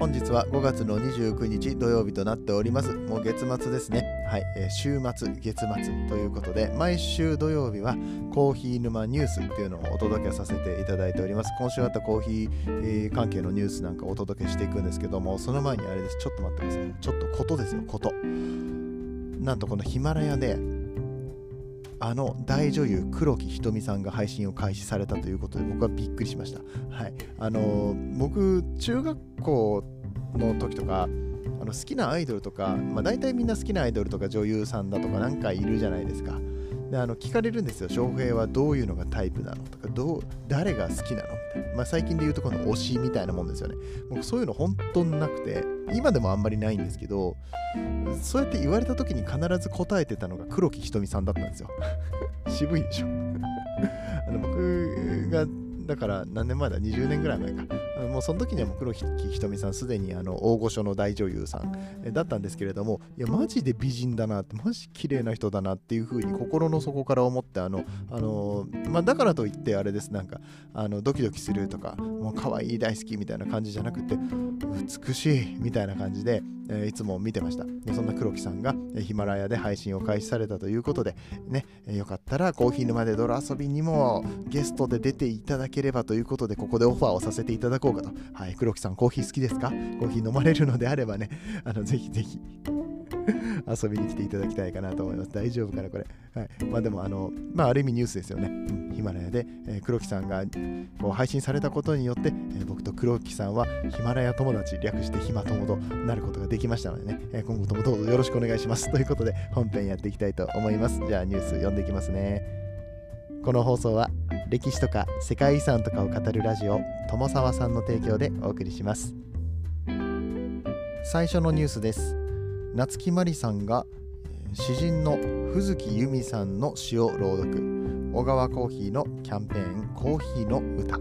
本日は5月の29日土曜日となっております。もう月末ですね。はい、えー、週末月末ということで毎週土曜日はコーヒー沼ニュースっていうのをお届けさせていただいております。今週あったコーヒー、えー、関係のニュースなんかお届けしていくんですけどもその前にあれです。ちょっと待ってください。ちょっとことですよ。こと。なんとこのヒマラヤであの大女優黒木瞳さんが配信を開始されたということで僕はびっくりしました。はい、あの僕中学校の時とかあの好きなアイドルとか、まあ、大体みんな好きなアイドルとか女優さんだとかなんかいるじゃないですか。であの聞かれるんですよ、翔平はどういうのがタイプなのとか、どう誰が好きなの。まあ、最近で言うとこの推しみたいなもんですよね。僕そういうの本当になくて、今でもあんまりないんですけど、そうやって言われた時に必ず答えてたのが黒木瞳さんだったんですよ。渋いでしょ あの僕がだから何年前だ？20年ぐらい前かもうその時にはもう黒木ひとみさんすでにあの大御所の大女優さんだったんですけれどもいやマジで美人だなってマジ綺麗な人だなっていうふうに心の底から思ってあのあのまあだからといってあれです。なんかあのドキドキするとかもう可愛い大好きみたいな感じじゃなくて美しいみたいな感じでえー、いつも見てました。でそんな黒木さんが、えヒマラヤで配信を開始されたということでね、えー、よかったらコーヒー沼で泥遊びにもゲストで出ていただければということでここでオファーをさせていただこうかとはい黒木さんコーヒー好きですか？コーヒー飲まれるのであればねあのぜひぜひ 遊びに来ていただきたいかなと思います。大丈夫かな、これ。はい。まあでも、あの、まあある意味ニュースですよね。うん、ヒマラヤで、えー、黒木さんがこう配信されたことによって、えー、僕と黒木さんはヒマラヤ友達、略してヒマ友となることができましたのでね、えー、今後ともどうぞよろしくお願いします。ということで、本編やっていきたいと思います。じゃあニュース読んでいきますね。この放送は歴史とか世界遺産とかを語るラジオ友沢さんの提供でお送りします。最初のニュースです。夏木マリさんが詩人の藤木由美さんの詩を朗読。小川コーヒーのキャンペーンコーヒーの歌。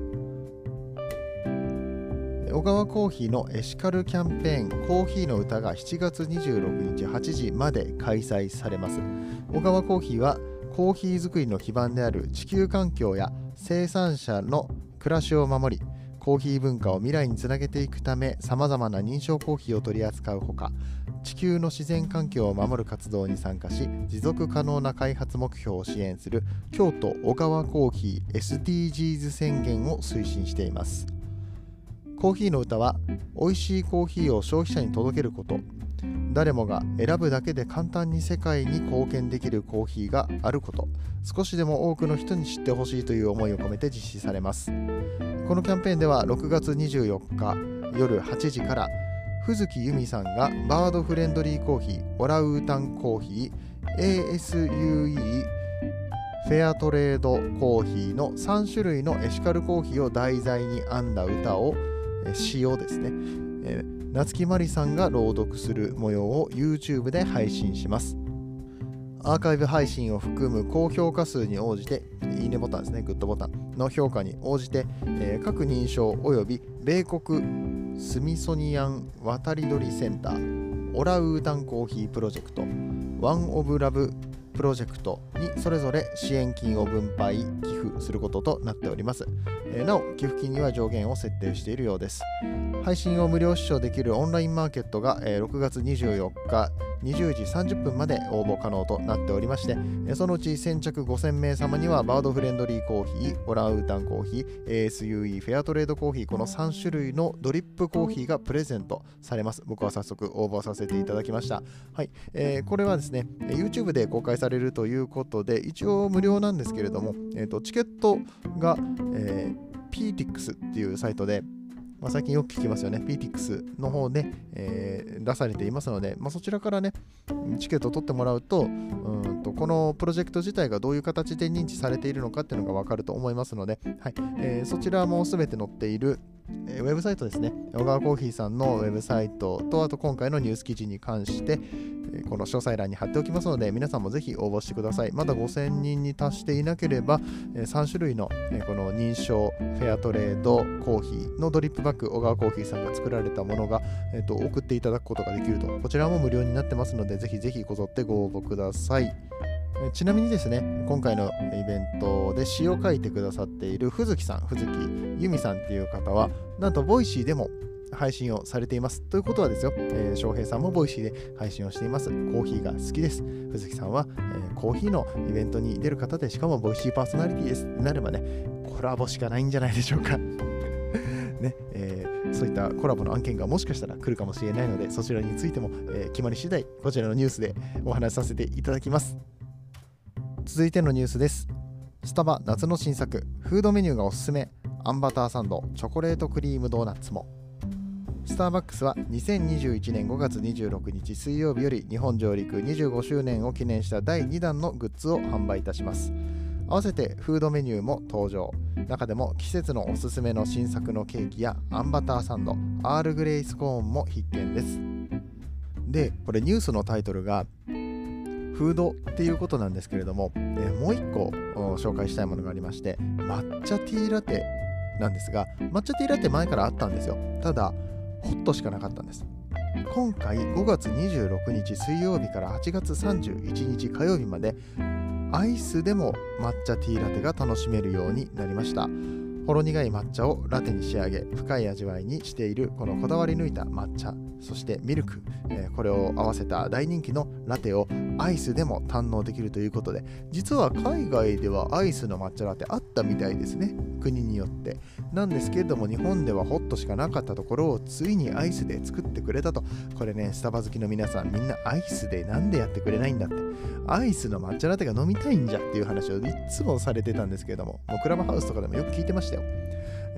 小川コーヒーのエシカルキャンペーンコーヒーの歌が7月26日8時まで開催されます。小川コーヒーはコーヒー作りの基盤である地球環境や生産者の暮らしを守りコーヒー文化を未来につなげていくためさまざまな認証コーヒーを取り扱うほか地球の自然環境を守る活動に参加し持続可能な開発目標を支援する京都小川コーヒー SDGs 宣言を推進しています。コーヒーの歌は美味しいコーヒーを消費者に届けること。誰もが選ぶだけで簡単に世界に貢献できるコーヒーがあること。少しでも多くの人に知ってほしいという思いを込めて実施されます。このキャンペーンでは6月24日夜8時から藤木由美さんがバードフレンドリーコーヒーオラウータンコーヒー ASUE フェアトレードコーヒーの3種類のエシカルコーヒーを題材に編んだ歌を詩をですね、夏木マリさんが朗読する模様を YouTube で配信します。アーカイブ配信を含む高評価数に応じて、いいねボタンですね、グッドボタンの評価に応じて、えー、各認証及び米国スミソニアン渡り鳥センター、オラウータンコーヒープロジェクト、ワンオブラブプロジェクトにそれぞれ支援金を分配寄付することとなっております、えー、なお寄付金には上限を設定しているようです配信を無料視聴できるオンラインマーケットが、えー、6月24日20時30分まで応募可能となっておりまして、そのうち先着5000名様にはバードフレンドリーコーヒー、オランウータンコーヒー、ASUE フェアトレードコーヒー、この3種類のドリップコーヒーがプレゼントされます。僕は早速応募させていただきました。はい、えー、これはですね、YouTube で公開されれるということで、一応無料なんですけれども、えーと、チケットが、えー、PTX っていうサイトで、まあ、最近よく聞きますよね、PTX の方で、えー、出されていますので、まあ、そちらからね、チケットを取ってもらうと、うんとこのプロジェクト自体がどういう形で認知されているのかっていうのが分かると思いますので、はい。えー、そちらもすべて載っているえー、ウェブサイトですね、小川コーヒーさんのウェブサイトと、あと今回のニュース記事に関して、この詳細欄に貼っておきますので、皆さんもぜひ応募してください。まだ5000人に達していなければ、3種類の、この認証フェアトレードコーヒーのドリップバッグ、小川コーヒーさんが作られたものが、えー、と送っていただくことができると、こちらも無料になってますので、ぜひぜひこぞってご応募ください。ちなみにですね、今回のイベントで詩を書いてくださっている文月さん、文月悠光さんっていう方は、なんと Voicy でも配信をされています。ということはですよ、えー、翔平さんも Voicy で配信をしています。コーヒーが好きです。文月さんは、えー、コーヒーのイベントに出る方で、しかも Voicy パーソナリティですなればね、コラボしかないんじゃないでしょうか。ねえー、そういったコラボの案件がもしかしたら来るかもしれないので、そちらについても、えー、決まり次第、こちらのニュースでお話しさせていただきます。続いてのニュースです。スタバ夏の新作、フードメニューがおすすめ、あんバターサンド、チョコレートクリームドーナツも。スターバックスは2021年5月26日水曜日より日本上陸25周年を記念した第2弾のグッズを販売いたします。合わせてフードメニューも登場。中でも季節のおすすめの新作のケーキやあんバターサンドアールグレイスコーンも必見です。でこれニュースのタイトルがフードっていうことなんですけれども、えもう一個紹介したいものがありまして抹茶ティーラテなんですが抹茶ティーラテ前からあったんですよ。ただホッとしかなかったんです。今回5月26日水曜日から8月31日火曜日までアイスでも抹茶ティーラテが楽しめるようになりました。ほろ苦い抹茶をラテに仕上げ深い味わいにしているこのこだわり抜いた抹茶。そしてミルク、えー、これを合わせた大人気のラテをアイスでも堪能できるということで実は海外ではアイスの抹茶ラテあったみたいですね。国によって。なんですけれども日本ではホットしかなかったところをついにアイスで作ってくれたと。これねスタバ好きの皆さんみんなアイスでなんでやってくれないんだって。アイスの抹茶ラテが飲みたいんじゃっていう話をいつもされてたんですけれどももうクラブハウスとかでもよく聞いてましたよ。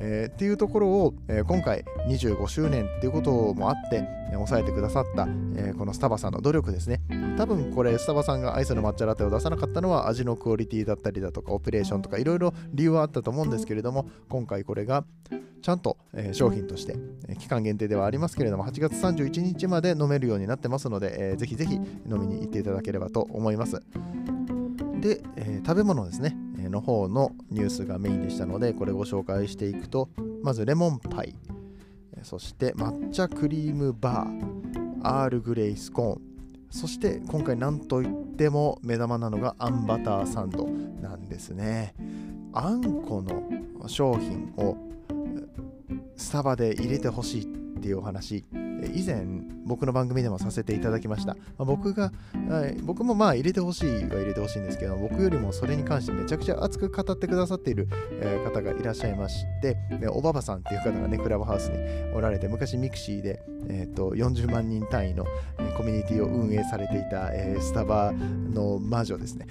えー、っていうところを、えー、今回25周年っていうこともあって、えー、抑えてくださった、えこのスタバさんの努力ですね。多分これスタバさんがアイスの抹茶ラテを出さなかったのは味のクオリティだったりだとかオペレーションとかいろいろ理由はあったと思うんですけれども今回これがちゃんと、え商品として、え期間限定ではありますけれども8月31日まで飲めるようになってますので、えー、ぜひぜひ飲みに行っていただければと思います。で、え食べ物ですね。えの方のニュースがメインでしたのでこれご紹介していくとまずレモンパイ。そして抹茶クリームバー。アールグレイスコーン。そして今回何といっても目玉なのがあんバターサンド。なんですね。あんこの商品をスタバで入れてほしいっていうお話。以前僕の番組でもさせていただきました、まあ、僕が、はい、僕もまあ入れてほしいは入れてほしいんですけど僕よりもそれに関してめちゃくちゃ熱く語ってくださっている、えー、方がいらっしゃいましてでおばばさんっていう方がねクラブハウスにおられて昔 mixi で、えーと、40万人単位の、えー、コミュニティを運営されていた、えー、スタバの魔女ですね。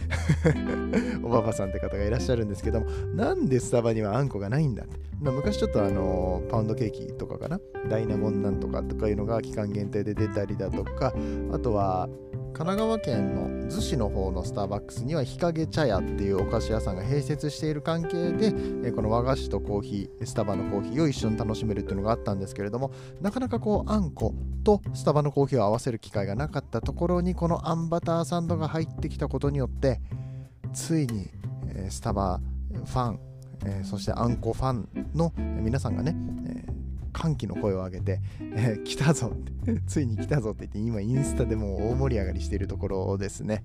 おばばさんって方がいらっしゃるんですけどもなんでスタバにはあんこがないんだって、まあ、昔ちょっとあのパウンドケーキとかかな？ダイナモンなんとかとかいうのが期間限定で出たりだとかあとは神奈川県の逗子の方のスターバックスには日陰茶屋っていうお菓子屋さんが併設している関係でこの和菓子とコーヒースタバのコーヒーを一緒に楽しめるっていうのがあったんですけれどもなかなかこうあんことスタバのコーヒーを合わせる機会がなかったところにこのあんバターサンドが入ってきたことによってついにスタバファンそしてあんこファンの皆さんがね歓喜の声を上げて、えー、来たぞってついに来たぞって言って今インスタでも大盛り上がりしているところですね。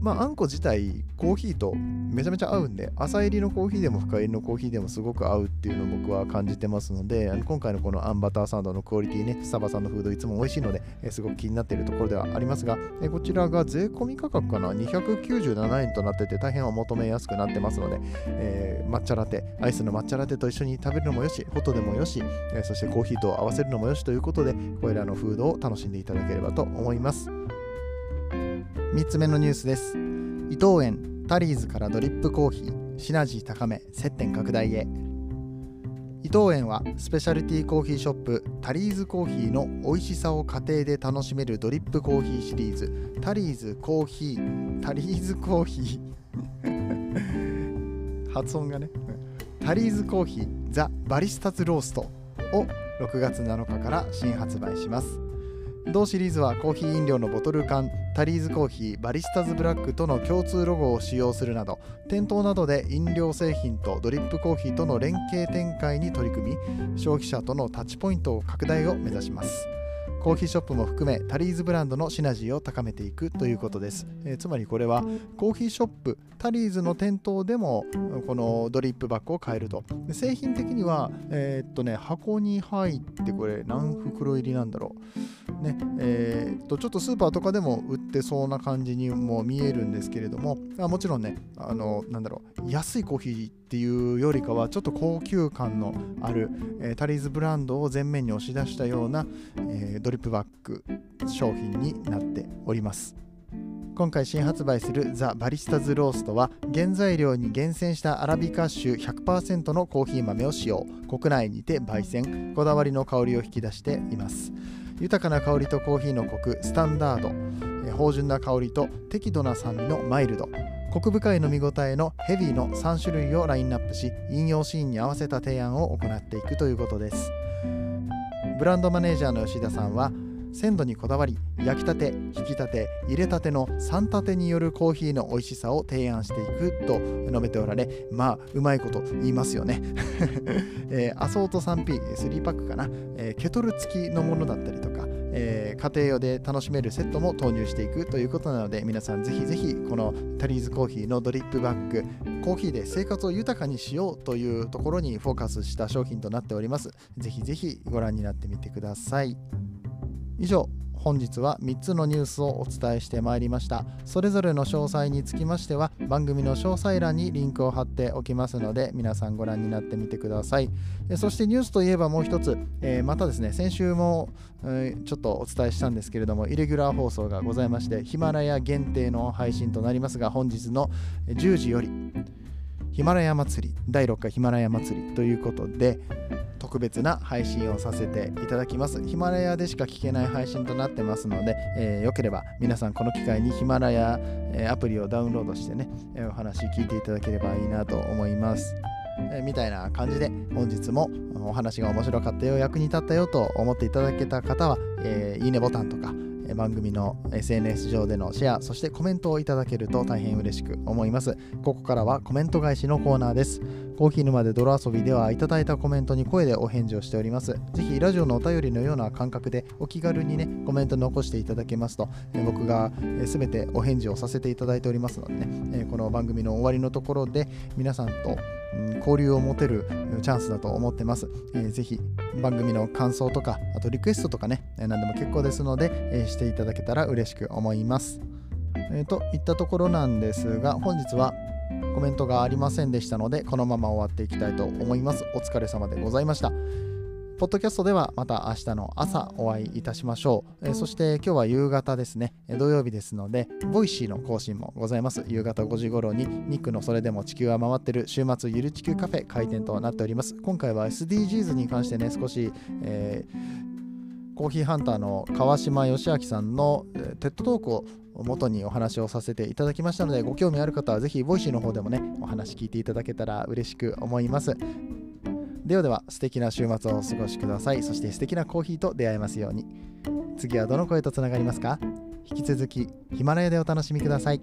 まあ、あんこ自体コーヒーとめちゃめちゃ合うんで朝入りのコーヒーでも深入りのコーヒーでもすごく合うっていうのを僕は感じてますのであの今回のこのあんバターサンドのクオリティねスタバさんのフードいつも美味しいので、えすごく気になっているところではありますが、えこちらが税込み価格かな？297円となってて大変お求めやすくなってますので、えー、抹茶ラテアイスの抹茶ラテと一緒に食べるのもよしホットでもよし、えそしてコーヒーと合わせるのもよしということでこれらのフードを楽しんでいただければと思います3つ目のニュースです。伊藤園タリーズからドリップコーヒー。シナジー高め。接点拡大へ。伊藤園はスペシャルティーコーヒーショップタリーズコーヒーの美味しさを家庭で楽しめるドリップコーヒーシリーズ。タリーズコーヒー。タリーズコーヒー。発音がね。タリーズコーヒーザ・バリスタズローストを6月7日から新発売します。同シリーズはコーヒー飲料のボトル缶タリーズコーヒーバリスタズブラックとの共通ロゴを使用するなど店頭などで飲料製品とドリップコーヒーとの連携展開に取り組み消費者とのタッチポイントを拡大を目指します。コーヒーショップも含めタリーズブランドのシナジーを高めていくということです、えー、つまりこれはコーヒーショップタリーズの店頭でもこのドリップバッグを買えると。製品的にはえー、っとね箱に入ってこれ何袋入りなんだろう。ねえー、っとちょっとスーパーとかでも売ってそうな感じにも見えるんですけれどもあもちろんねあのなんだろう安いコーヒーっていうよりかはちょっと高級感のある、え、タリーズブランドを前面に押し出したような、えー、ドリッププバッグ商品になっております。今回新発売するザ・バリスタズローストは原材料に厳選したアラビカ種100%のコーヒー豆を使用。国内にて焙煎。こだわりの香りを引き出しています。豊かな香りとコーヒーのコクスタンダード。芳醇な香りと適度な酸味のマイルド。コク深い飲み応えのヘビーの3種類をラインナップし引用シーンに合わせた提案を行っていくということです。ブランドマネージャーの吉田さんは鮮度にこだわり焼きたて引きたて入れたての3立てによるコーヒーの美味しさを提案していくと述べておられまあうまいこと言いますよね、えー、アソート 3P3 パックかな、えー、ケトル付きのものだったりとかえー、家庭用で楽しめるセットも投入していくということなので皆さんぜひぜひこのタリーズコーヒーのドリップバッグコーヒーで生活を豊かにしようというところにフォーカスした商品となっております。ぜひぜひご覧になってみてください。以上本日は3つのニュースをお伝えしてまいりました。それぞれの詳細につきましては番組の詳細欄にリンクを貼っておきますので皆さんご覧になってみてください。そしてニュースといえばもう一つ、えー、またですね先週も、ちょっとお伝えしたんですけれどもイレギュラー放送がございましてヒマラヤ限定の配信となりますが本日の10時よりヒマラヤ祭り第6回ヒマラヤ祭りということで特別な配信をさせていただきます。ヒマラヤでしか聞けない配信となってますので、えー、よければ皆さんこの機会にヒマラヤ、え、アプリをダウンロードしてね、え、お話聞いていただければいいなと思います。えー、みたいな感じで本日もお話が面白かったよ役に立ったよと思っていただけた方は、えー、いいねボタンとか番組の SNS 上でのシェアそしてコメントをいただけると大変嬉しく思います。ここからはコメント返しのコーナーです。コーヒー沼で泥遊びではいただいたコメントに声でお返事をしております。ぜひラジオのお便りのような感覚でお気軽にねコメント残していただけますと僕が全てお返事をさせていただいておりますのでねこの番組の終わりのところで皆さんと交流を持てるチャンスだと思ってます。えー、ぜひ番組の感想とか、あとリクエストとかね、何でも結構ですので、え、していただけたら嬉しく思います。えー、といったところなんですが、本日はコメントがありませんでしたので、このまま終わっていきたいと思います。お疲れ様でございました。ポッドキャストではまた明日の朝お会いいたしましょう。えー、そして今日は夕方ですね、土曜日ですので、 Voicy の更新もございます。夕方5時頃に、ニックのそれでも地球は回ってる週末ゆる地球カフェ開店となっております。今回は SDGs に関してね、少し、えー、コーヒーハンターの川島良彰さんの、えー、 TED Talk を元にお話をさせていただきましたので、ご興味ある方はぜひ、 Voicy の方でもね、お話聞いていただけたら嬉しく思います。ではでは素敵な週末をお過ごしください。そして素敵なコーヒーと出会えますように。次はどの声とつながりますか？引き続きヒマラヤでお楽しみください。